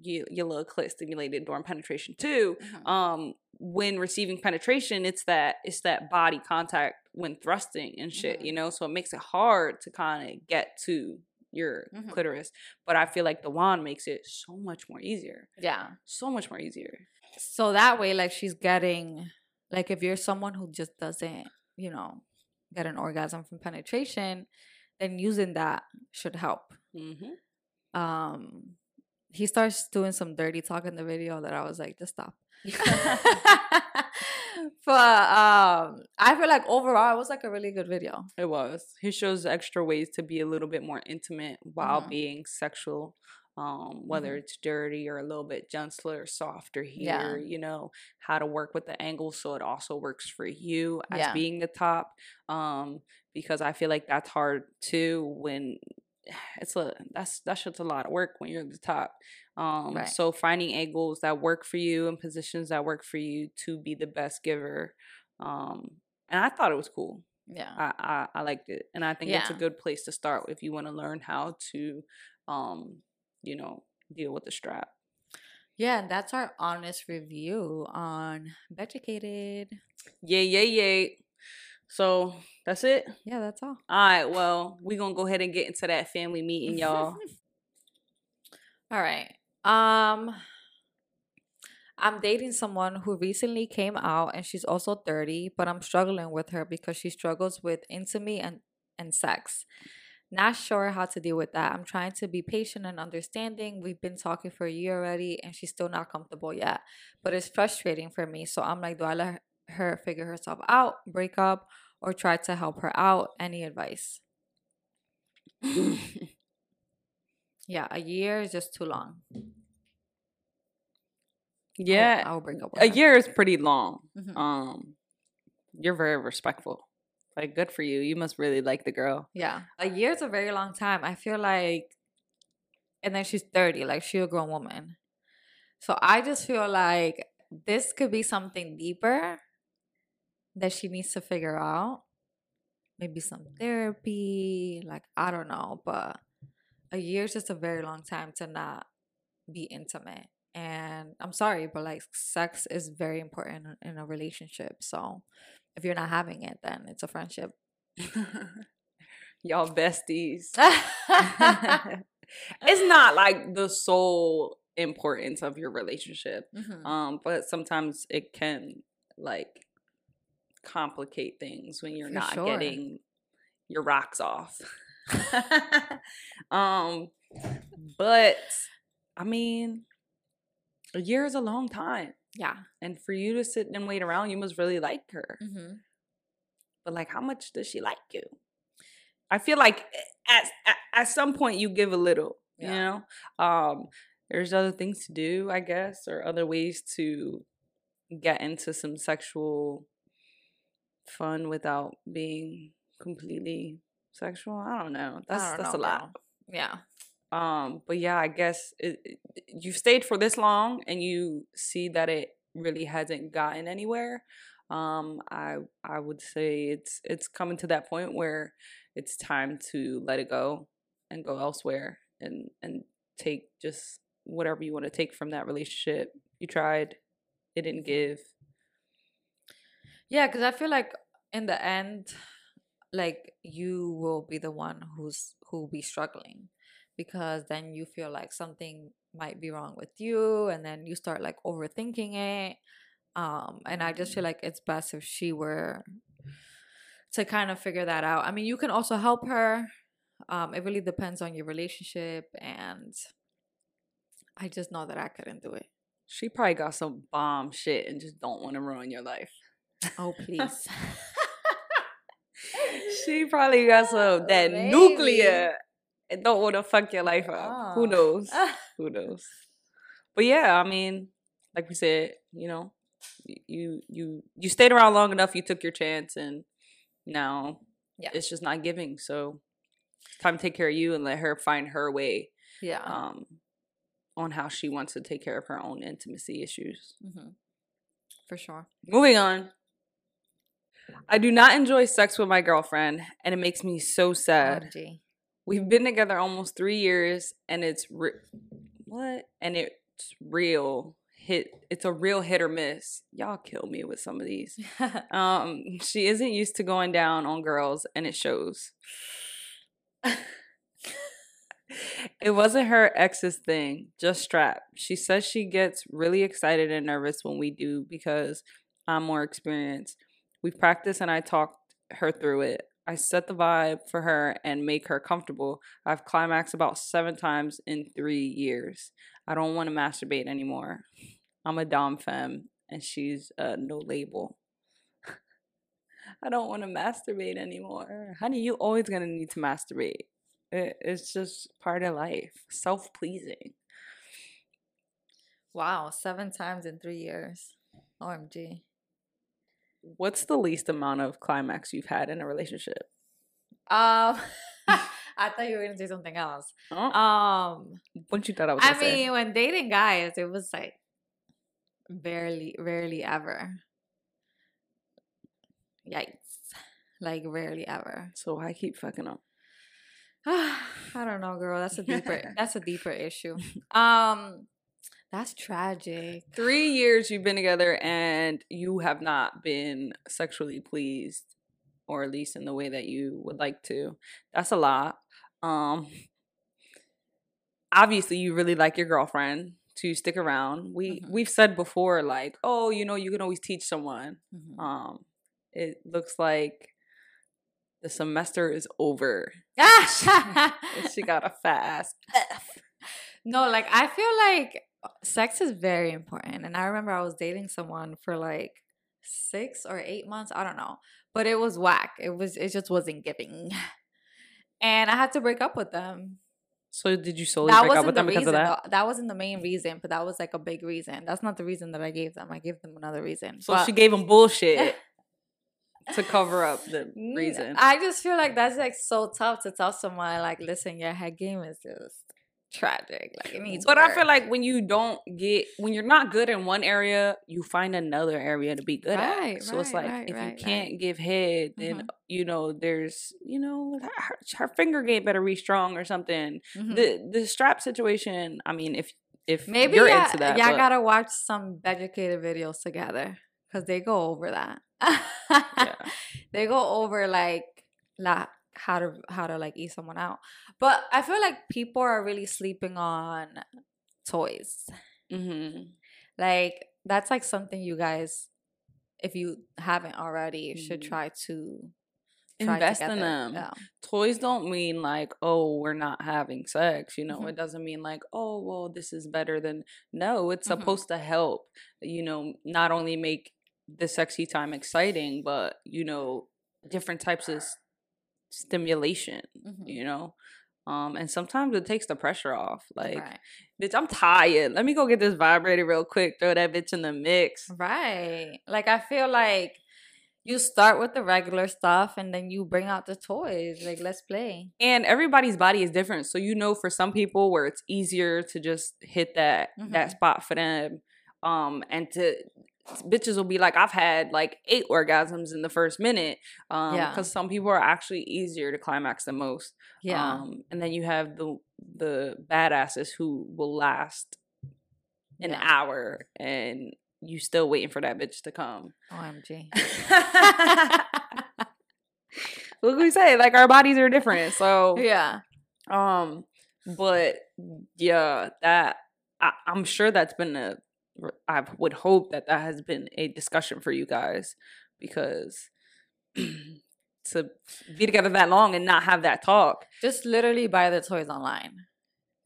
your, your little clit stimulated during penetration too, Mhm. um, when receiving penetration, it's that it's that body contact when thrusting and shit, Mhm. you know. So it makes it hard to kind of get to your Mhm. clitoris. But I feel like the wand makes it so much more easier, Yeah. so much more easier. So that way, like she's getting like if you're someone who just doesn't, you know, get an orgasm from penetration, then using that should help. Mm-hmm. Um he starts doing some dirty talk in the video that I was like, just stop. but um I feel like overall it was like a really good video. It was. He shows extra ways to be a little bit more intimate while Mhm. being sexual. Um, whether it's dirty or a little bit gentler or softer here, Yeah. you know, how to work with the angle so it also works for you as Yeah. being the top. Um, because I feel like that's hard too when it's a that's that's just a lot of work when you're at the top. Um Right. so finding angles that work for you and positions that work for you to be the best giver. Um and I thought it was cool. Yeah. I, I, I liked it. And I think it's a good place to start if you want to learn how to um, you know, deal with the strap. Yeah, and that's our honest review on Beducated. Yay, yay, yay. So that's it. Yeah, that's all. All right, well, we're gonna go ahead and get into that family meeting, y'all. All right. Um I'm dating someone who recently came out and she's also 30, but I'm struggling with her because she struggles with intimacy and, and sex. Not sure how to deal with that. I'm trying to be patient and understanding. We've been talking for a year already and she's still not comfortable yet. But it's frustrating for me. So I'm like, do I let her figure herself out, break up, or try to help her out? Any advice? Yeah, a year is just too long. Yeah. I'll, I'll break up a year is pretty long. Mhm. Um you're very respectful. Like good for you. You must really like the girl. Yeah. A year is a very long time. I feel like, and then she's 30, like she's a grown woman. So I just feel like this could be something deeper that she needs to figure out. Maybe some therapy, like I don't know, but a year is just a very long time to not be intimate. And I'm sorry, but like sex is very important in- a relationship. So if you're not having it, then it's a friendship. y'all besties. it's not like the sole importance of your relationship. Mhm. Um, but sometimes it can like complicate things when you're For not sure. getting your rocks off. um, but I mean, a year is a long time, Yeah. and for you to sit and wait around, you must really like her. Mm-hmm. But like, how much does she like you? I feel like at at, at some point you give a little, you know. Um, there's other things to do, I guess, or other ways to get into some sexual fun without being completely sexual. I don't know. That's don't that's know, a lot. girl. Yeah. Um, but yeah, I guess it, it, you've stayed for this long and you see that it really hasn't gotten anywhere. Um, I I would say it's it's coming to that point where it's time to let it go and go elsewhere and and take just whatever you want to take from that relationship. You tried, it didn't give. Yeah, because I feel like in the end, like you will be the one who's who will be struggling because then you feel like something might be wrong with you and then you start like overthinking it. Um, and I just feel like it's best if she were to kind of figure that out. I mean, you can also help her. Um, it really depends on your relationship and I just know that I couldn't do it. She probably got some bomb shit and just don't want to ruin your life. Oh please. she probably got some that nuclear and don't want to fuck your life up. Who Oh. knows? Who knows? But yeah, I mean, like we said, you know, you you you stayed around long enough. You took your chance, and now Yeah. it's just not giving. So time to take care of you and let her find her way. yeah. Um, on how she wants to take care of her own intimacy issues. Mm-hmm. For sure. Moving on. I do not enjoy sex with my girlfriend, and it makes me so sad. OMG. We've been together almost three years, and it's re- what? And it's real hit. It's a real hit or miss. Y'all kill me with some of these. Um, she isn't used to going down on girls, and it shows. it wasn't her ex's thing, just strap. She says she gets really excited and nervous when we do because I'm more experienced. We practice and I talked her through it. I set the vibe for her and make her comfortable. I've climaxed about seven times in three years. I don't want to masturbate anymore. I'm a Dom femme and she's uh, no label. I don't want to masturbate anymore. Honey, you always gonna need to masturbate. It, it's just part of life. Self pleasing. wow, seven times in three years. OMG. What's the least amount of climax you've had in a relationship? Um, I thought you were gonna say something else. Oh, Um, what you thought I was I gonna say? mean, when dating guys, it was like barely, rarely ever. Yikes! Like rarely ever. So I keep fucking up. I don't know, girl. That's a deeper. that's a deeper issue. Um, that's tragic. Three years you've been together and you have not been sexually pleased, or at least in the way that you would like to. That's a lot. Um, obviously you really like your girlfriend to stick around. We Mhm. we've said before, like, oh, you know, you can always teach someone. Mhm. Um, it looks like the semester is over. She got a fat ass F. no, like I feel like sex is very important. And I remember I was dating someone for like six or eight months. I don't know. But it was whack. It was it just wasn't giving. And I had to break up with them. So did you solely that break up wasn't with the them because reason. of that? though. That wasn't the main reason, but that was like a big reason. That's not the reason that I gave them. I gave them another reason. So But- she gave him bullshit to cover up the reason. I just feel like that's like so tough to tell someone like, listen, your head game is just tragic. Like it needs. But I feel like when you don't get when you're not good in one area, you find another area to be good at. Right, So it's like right, if you can't give head, then Mhm. you know there's you know her, her finger game better be strong or something. Mhm. The the strap situation. I mean, if if maybe you're into that, y'all but- gotta watch some Beducated videos together because they go over that. They go over like la how to how to like eat someone out. But I feel like people are really sleeping on toys. Mhm. Like that's like something you guys, if you haven't already, should Mhm. try to try invest in them. Yeah. Toys don't mean like, oh, we're not having sex. You know, Mhm. it doesn't mean like, oh, well, this is better than. No, it's Mhm. supposed to help. You know, not only make the sexy time exciting, but you know, different types of stimulation. Mhm. You know, um, and sometimes it takes the pressure off. Like, right. bitch, I'm tired. Let me go get this vibrator real quick. Throw that bitch in the mix. Right. Like I feel like you start with the regular stuff and then you bring out the toys. Like let's play. and everybody's body is different so you know for some people where it's easier to just hit that that Mhm. spot for them um and to bitches will be like i've had like eight orgasms in the first minute um Yeah. because some people are actually easier to climax than most Yeah. um and then you have the the badasses who will last an yeah. hour and you still waiting for that bitch to come OMG. what do we say like our bodies are different so yeah. Um, but yeah, that I, I'm sure that's been a. I would hope that that has been a discussion for you guys because to be together that long and not have that talk. Just literally buy the toys online.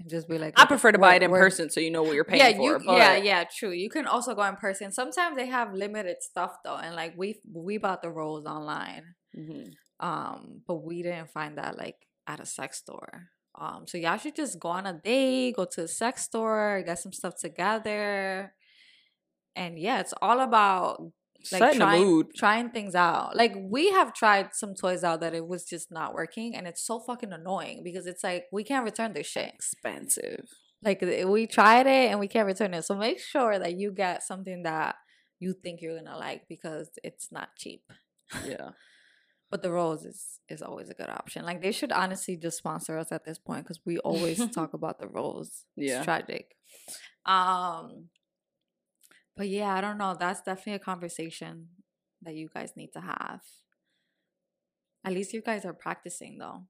And just be like I prefer to buy it in person so you know what you're paying yeah, for. you, but yeah, yeah, true. You can also go in person. Sometimes they have limited stuff though, and like we we bought the rolls online, Mhm. um, but we didn't find that like at a sex store. Um, so y'all should just go on a date, go to a sex store, get some stuff together, and yeah, it's all about like Setting trying trying things out. Like we have tried some toys out that it was just not working, and it's so fucking annoying because it's like we can't return this shit. Expensive. Like we tried it and we can't return it. So make sure that you get something that you think you're gonna like because it's not cheap. Yeah. But the rose is is always a good option. Like they should honestly just sponsor us at this point because we always talk about the rose. Yeah. It's tragic. Um but yeah, I don't know. That's definitely a conversation that you guys need to have. At least you guys are practicing though.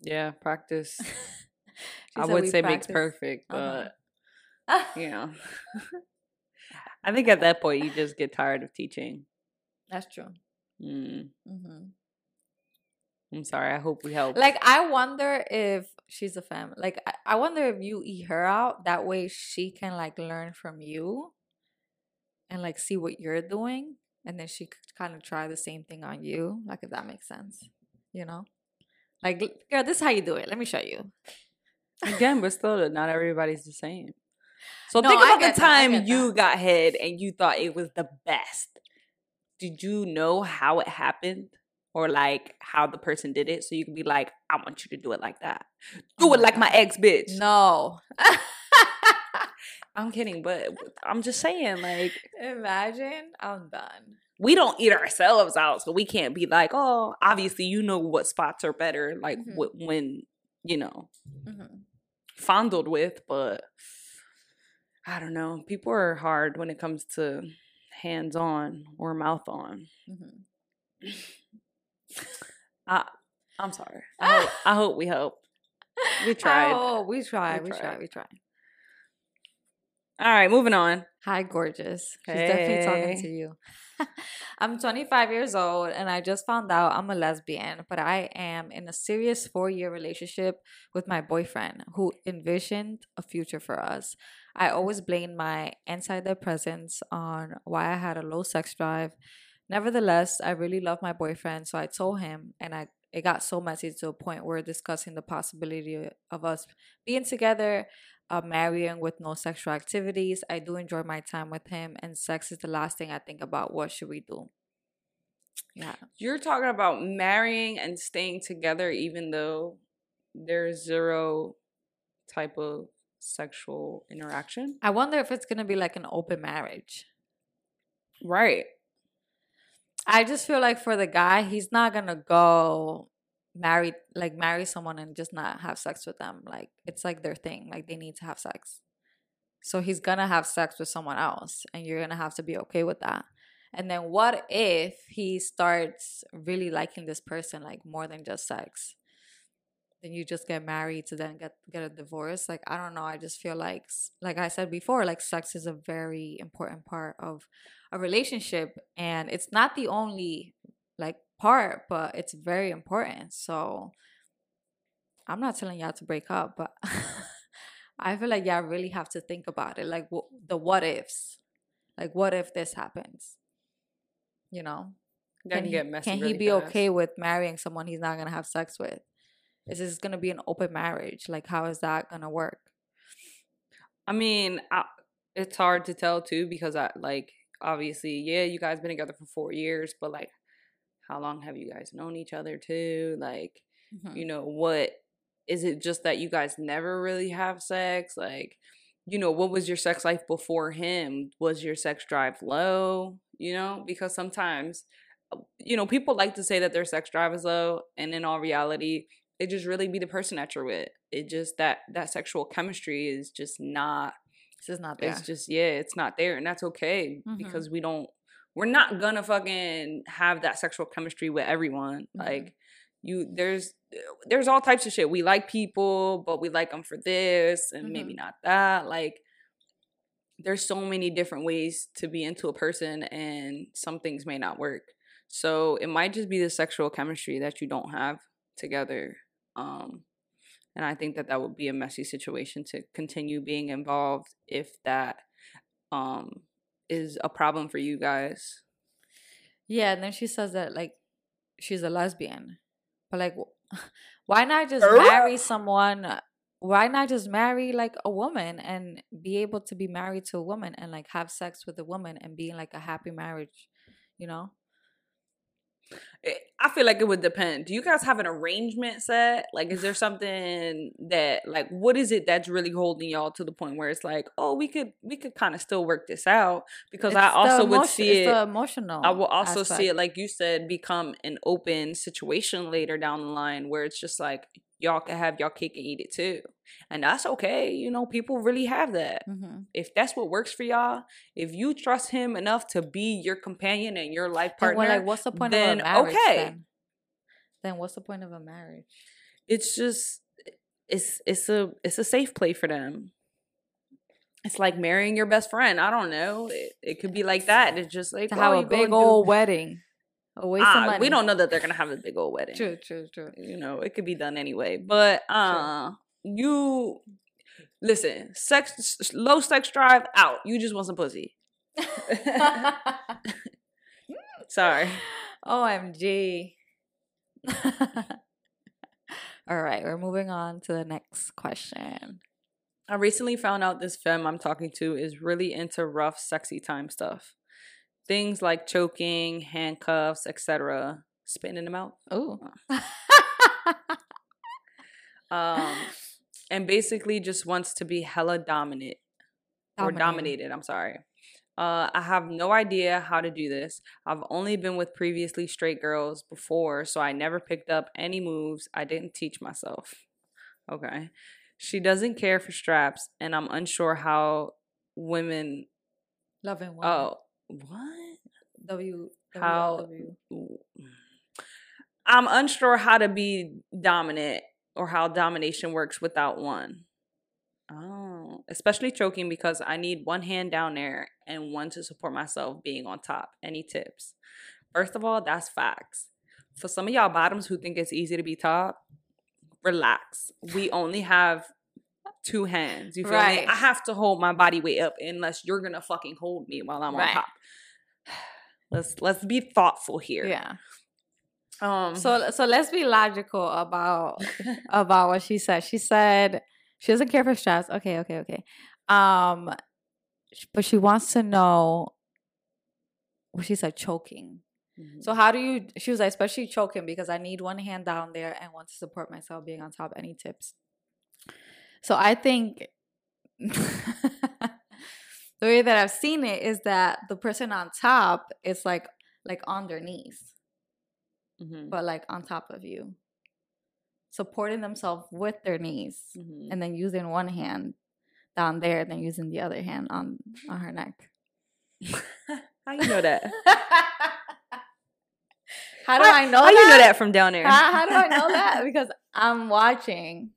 Yeah. Practice. I would say makes practice. perfect, Uh-huh. but you know. I think at that point you just get tired of teaching. That's true. Mm, hmm I'm sorry. I hope we help. Like I wonder if she's a fam. Like I, I wonder if you eat her out. That way she can like learn from you, and like see what you're doing, and then she could kind of try the same thing on you. Like if that makes sense, you know. Like, girl, this is how you do it. Let me show you. Again, but still, not everybody's the same. So No, think about the time you that. got head and you thought it was the best. Did you know how it happened? Or like how the person did it? So you can be like, I want you to do it like that. Oh do Oh it like my ex bitch. No. I'm kidding, but I'm just saying, like, Imagine I'm done. we don't eat ourselves out, so we can't be like, oh, obviously you know what spots are better, like Mhm. wh- when you know Mhm. fondled with, but I don't know. People are hard when it comes to hands on or mouth on. Mhm. I I'm sorry. I hope, I hope we help. We tried. Oh, we tried. We We tried. tried. We tried. All right, moving on. Hi, gorgeous. She's definitely talking Hey. to you. I'm 25 years old and I just found out I'm a lesbian, but I am in a serious four year relationship with my boyfriend who envisioned a future for us. I always blamed my antidepressants on why I had a low sex drive. Nevertheless, I really love my boyfriend, so I told him, and I it got so messy to a point where discussing the possibility of us being together uh, marrying with no sexual activities. I do enjoy my time with him, and sex is the last thing I think about. What should we do? Yeah. You're talking about marrying and staying together even though there's zero type of sexual interaction. I wonder if it's going to be like an open marriage. Right. I just feel like for the guy, he's not going to go marry like marry someone and just not have sex with them. Like it's like their thing. Like they need to have sex. So he's to have sex with someone else and you're to have to be okay with that. And then what if he starts really liking this person like more than just sex? Then you just get married to then get get a divorce. Like I don't know, I just feel like like I said before, like sex is a very important part of a relationship and it's not the only like part, but it's very important. So I'm not telling y'all to break up, but I feel like y'all really have to think about it, like the what ifs. Like what if this happens? You know, can he, get messy. can he really be fast. okay with marrying someone he's not gonna have sex with? Is this gonna be an open marriage? Like how is that gonna work? I mean, I, it's hard to tell too because I like obviously, yeah, you guys been together for four years, but like, how long have you guys known each other too? Like, Mhm. you know, what is it just that you guys never really have sex? Like, you know, what was your sex life before him? Was your sex drive low? You know, because sometimes, uh, you know, people like to say that their sex drive is low, and in all reality, it just really be the person that you're with. It just that that sexual chemistry is just not This is not there. it's just yeah, it's not there, and that's okay Mhm. because we don't. We're not gonna fucking have that sexual chemistry with everyone. Mhm. Like you, there's there's all types of shit. We like people, but we like them for this and maybe not that. Like there's so many different ways to be into a person, and some things may not work. So it might just be the sexual chemistry that you don't have together. Um, and I think that that would be a messy situation to continue being involved if that um is a problem for you guys. Yeah, and then she says that like she's a lesbian. But like why not just marry someone uh, why not just marry like a woman and be able to be married to a woman and like have sex with a woman and be in like a happy marriage, you know? Eh, I feel like it would depend. Do you guys have an arrangement set? Like, is there something that, like, what is it that's really holding y'all to the point where it's like, oh, we could, we could kind of still work this out? Because I It's the also would see it's it. the emotional. I will also aspect. see it, like you said, become an open situation later down the line where it's just like y'all can have y'all cake and eat it too, and that's okay. You know, people really have that. Mhm. If that's what works for y'all, if you trust him enough to be your companion and your life partner, like, what's the point then of a marriage? okay. Then? then what's the point of a marriage? it's just it's it's a it's a safe play for them. It's like marrying your best friend. I don't know. It, it could be like that. It's just like To oh, have a big and do- old wedding. A waste of Ah, money. we don't know that they're gonna have a big old wedding. True, true, true. You know, it could be done anyway. But uh, you listen. Sex, low sex drive out. You just want some pussy. Sorry. OMG. All right, we're moving on to the next question. I recently found out this femme I'm talking to is really into rough, sexy time stuff. Things like choking, handcuffs, etc. Spitting them out. mouth. Ooh. Um, and basically just wants to be hella dominant or Dominating. dominated. I'm sorry. Uh, I have no idea how to do this. I've only been with previously straight girls before, so I never picked up any moves I didn't teach myself. Okay. She doesn't care for straps, and I'm unsure how women. Loving women. Oh, what? W. How- W. I'm unsure how to be dominant or how domination works without one. Oh, especially choking because I need one hand down there and one to support myself being on top. Any tips? First of all, that's facts. For some of y'all bottoms who think it's easy to be top, relax. We only have two hands. You feel me? I have to hold my body weight up unless you're gonna fucking hold me while I'm on top. Let's let's be thoughtful here. Yeah. Um. So so let's be logical about about what she said. She said she doesn't care for stress. Okay, okay, okay. Um, but she wants to know. What she said, choking. Mhm. So how do you? She was like, especially choking because I need one hand down there and want to support myself being on top. Any tips? So I think the way that I've seen it is that the person on top is like like on their knees Mhm. but like on top of you, supporting themselves with their knees, Mhm. and then using one hand down there, and then using the other hand on on her neck. How you know that? How do I know How that? you know that from down there? How, how do I know that? Because I'm watching.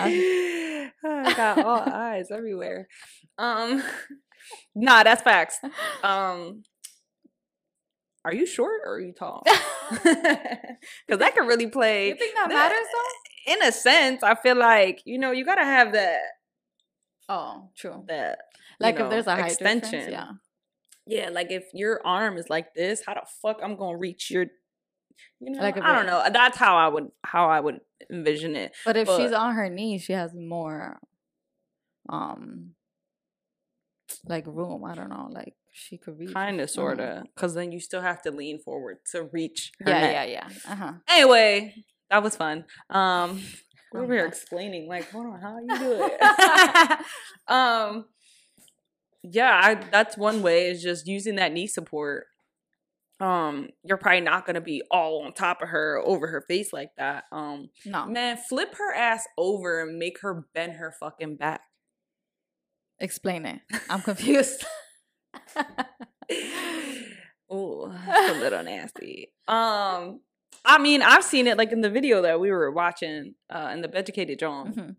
I got all eyes everywhere. Um, nah, that's facts. Um, are you short or are you tall? Because that could really play. You think that matters though? In a sense, I feel like you know you gotta have that Oh, true. that Like know, if there's a extension. yeah. yeah. Like if your arm is like this, how the fuck I'm gonna reach your? You know, Like I don't know. That's how I would how I would envision it. But if she's on her knees, she has more, um, like room. I don't know. Like she could reach. Kind of, sort of, because then you still have to lean forward to reach. Her Yeah, yeah, yeah. Uh huh. Anyway, that was fun. Um, we were explaining like, hold on, how you do it? um, yeah, I, that's one way is just using that knee support. Um, you're probably not gonna be all on top of her, over her face like that. Um, no, man, flip her ass over and make her bend her fucking back. explain it. I'm confused. Oh, that's a little nasty. Um, I mean, I've seen it like in the video that we were watching uh, in the Beducated John. Mhm.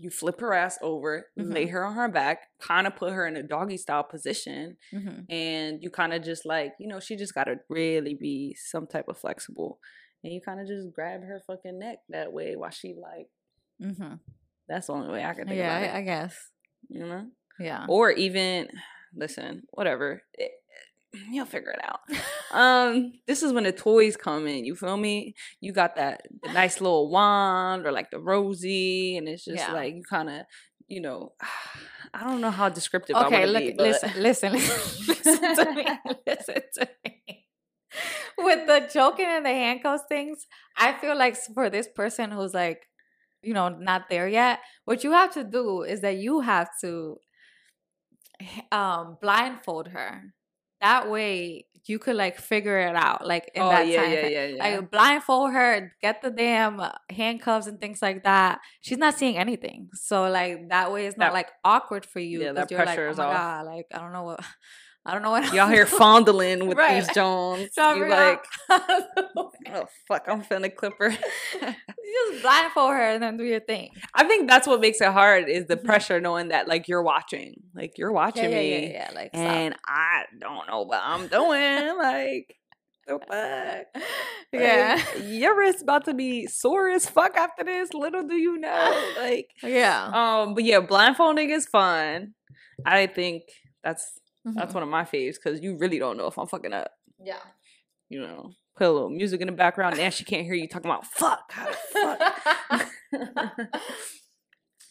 You flip her ass over, lay Mhm. her on her back, kind of put her in a doggy style position, Mhm. and you kind of just like, you know, she just got to really be some type of flexible. And you kind of just grab her fucking neck that way while she like, Mhm. that's the only way I can think Yeah, about I, it. I guess. you know? Yeah. or even listen whatever It- you'll figure it out um this is when the toys come in you feel me you got that the nice little wand or like the rosy and it's just Yeah. like you kind of you know i don't know how descriptive Okay, wanna look, be, listen, listen, listen, listen to me. Listen to me. with the choking and the handcuffs things, I feel like for this person who's like, you know, not there yet, what you have to do is that you have to um blindfold her. That way you could like figure it out like in oh that yeah, time yeah, yeah, yeah. Like blindfold her, get the damn uh, handcuffs and things like that. She's not seeing anything, so like that way it's not That- like awkward for you. Yeah, that you're like, pressure oh is off. god, like I don't know what, I don't know what Y'all here fondling with Right. these Jones. To You like, how to do it. oh fuck, I'm finna clip her. You just blindfold her and then do your thing. I think that's what makes it hard is the Mhm. pressure knowing that like you're watching, like you're watching Yeah, yeah, me, yeah, yeah. Like, stop. and I don't know what I'm doing. like the fuck. yeah, Like, your wrist about to be sore as fuck after this. Little do you know. Like, yeah. um, but yeah, blindfolding is fun. I think that's that's Mhm. one of my faves because you really don't know if I'm fucking up. yeah. You know, put a little music in the background, and she can't hear you talking about fuck. Fuck?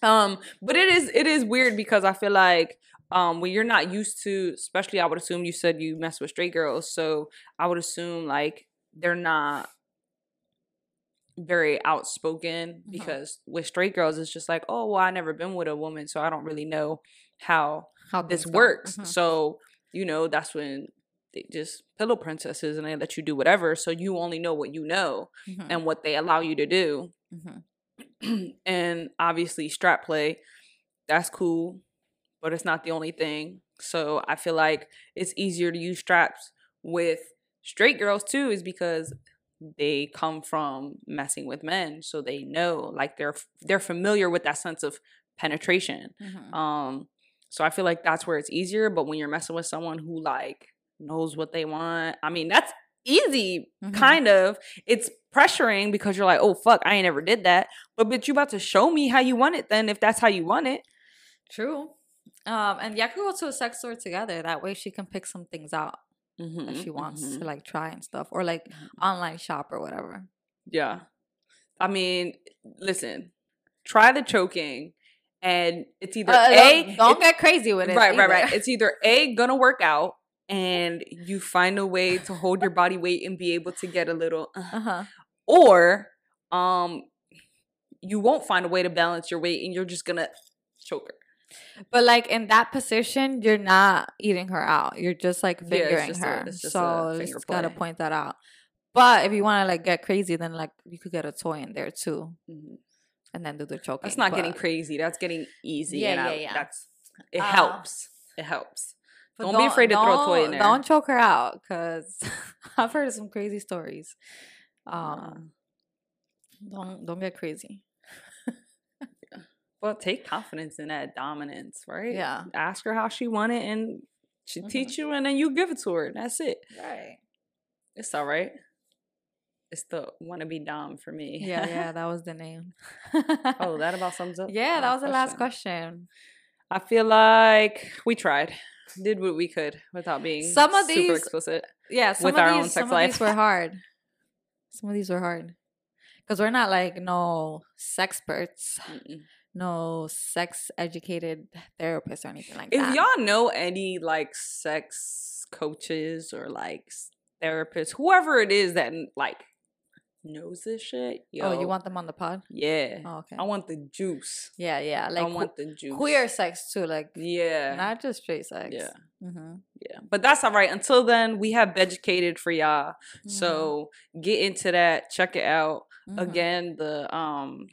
um, but it is it is weird because I feel like um when you're not used to, especially I would assume you said you mess with straight girls, so I would assume like they're not very outspoken Mhm. because with straight girls it's just like oh well I never been with a woman so I don't really know how How this works. Mhm. So, you know, that's when they just pillow princesses and they let you do whatever. So you only know what you know Mhm. and what they allow you to do. Mhm. and obviously strap play, that's cool, but it's not the only thing. So I feel like it's easier to use straps with straight girls too, is because they come from messing with men. So they know like they're they're familiar with that sense of penetration. Mhm. Um, so I feel like that's where it's easier. But when you're messing with someone who like knows what they want, I mean, that's easy, Mhm. kind of. It's pressuring because you're like, oh fuck, I ain't ever did that. But but you about to show me how you want it then if that's how you want it. True. Um, and yeah, could go to a sex store together. That way she can pick some things out Mm-hmm, that she wants to like try and stuff, or like Mhm. online shop or whatever. Yeah. I mean, listen, try the choking and it's either Uh, A don't, don't get crazy with it. right, right, right. It's either A gonna work out and you find a way to hold your body weight and be able to get a little uh, Uh-huh. or um you won't find a way to balance your weight and you're just gonna choke her. But like in that position, you're not eating her out. You're just like Yeah, it's fingering just a- her. it's just a so just gotta point that out. But if you want to like get crazy, then like you could get a toy in there too, and then do the choking. That's not getting crazy. That's getting easy. Yeah, and I- yeah, yeah. That's it Uh, helps. It helps. but Don't be afraid to throw a toy in don't- there. Don't choke her out, because I've heard some crazy stories. Um, don't don't get crazy. Well, take confidence in that dominance, right? Yeah. Ask her how she want it and she Mhm. teach you and then you give it to her. That's it. Right. It's all right. It's the wannabe dom for me. Yeah, yeah, that was the name. oh, that about sums up. Yeah, that was the last question. I feel like we tried, did what we could without being Some of these super explicit. Yeah, some With of our these, own sex some of these life. were hard. Some of these were hard because we're not like no sexperts, Mm-mm. no sex educated therapists or anything like If that. If y'all know any like sex coaches or like therapists, whoever it is that like knows this shit, yo, oh, you want them on the pod? yeah, Oh, okay. I want the juice. Yeah, yeah, like I want the juice. queer sex too, like yeah, not just straight sex. yeah, Mm-hmm. yeah. But that's all right. Until then, we have Beducated for y'all. So get into that. Check it out. Mm-hmm. Again, the um.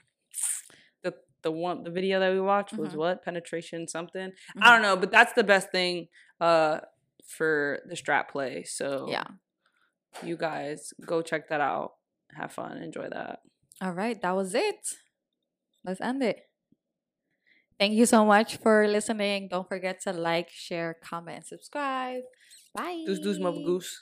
The, the one the video that we watched was Mhm. what penetration something Mm-hmm. I don't know but that's the best thing uh for the strap play so yeah. you guys go check that out have fun enjoy that All right, that was it. Let's end it. Thank you so much for listening. Don't forget to like, share, comment, subscribe. Bye. deuce deuce mother goose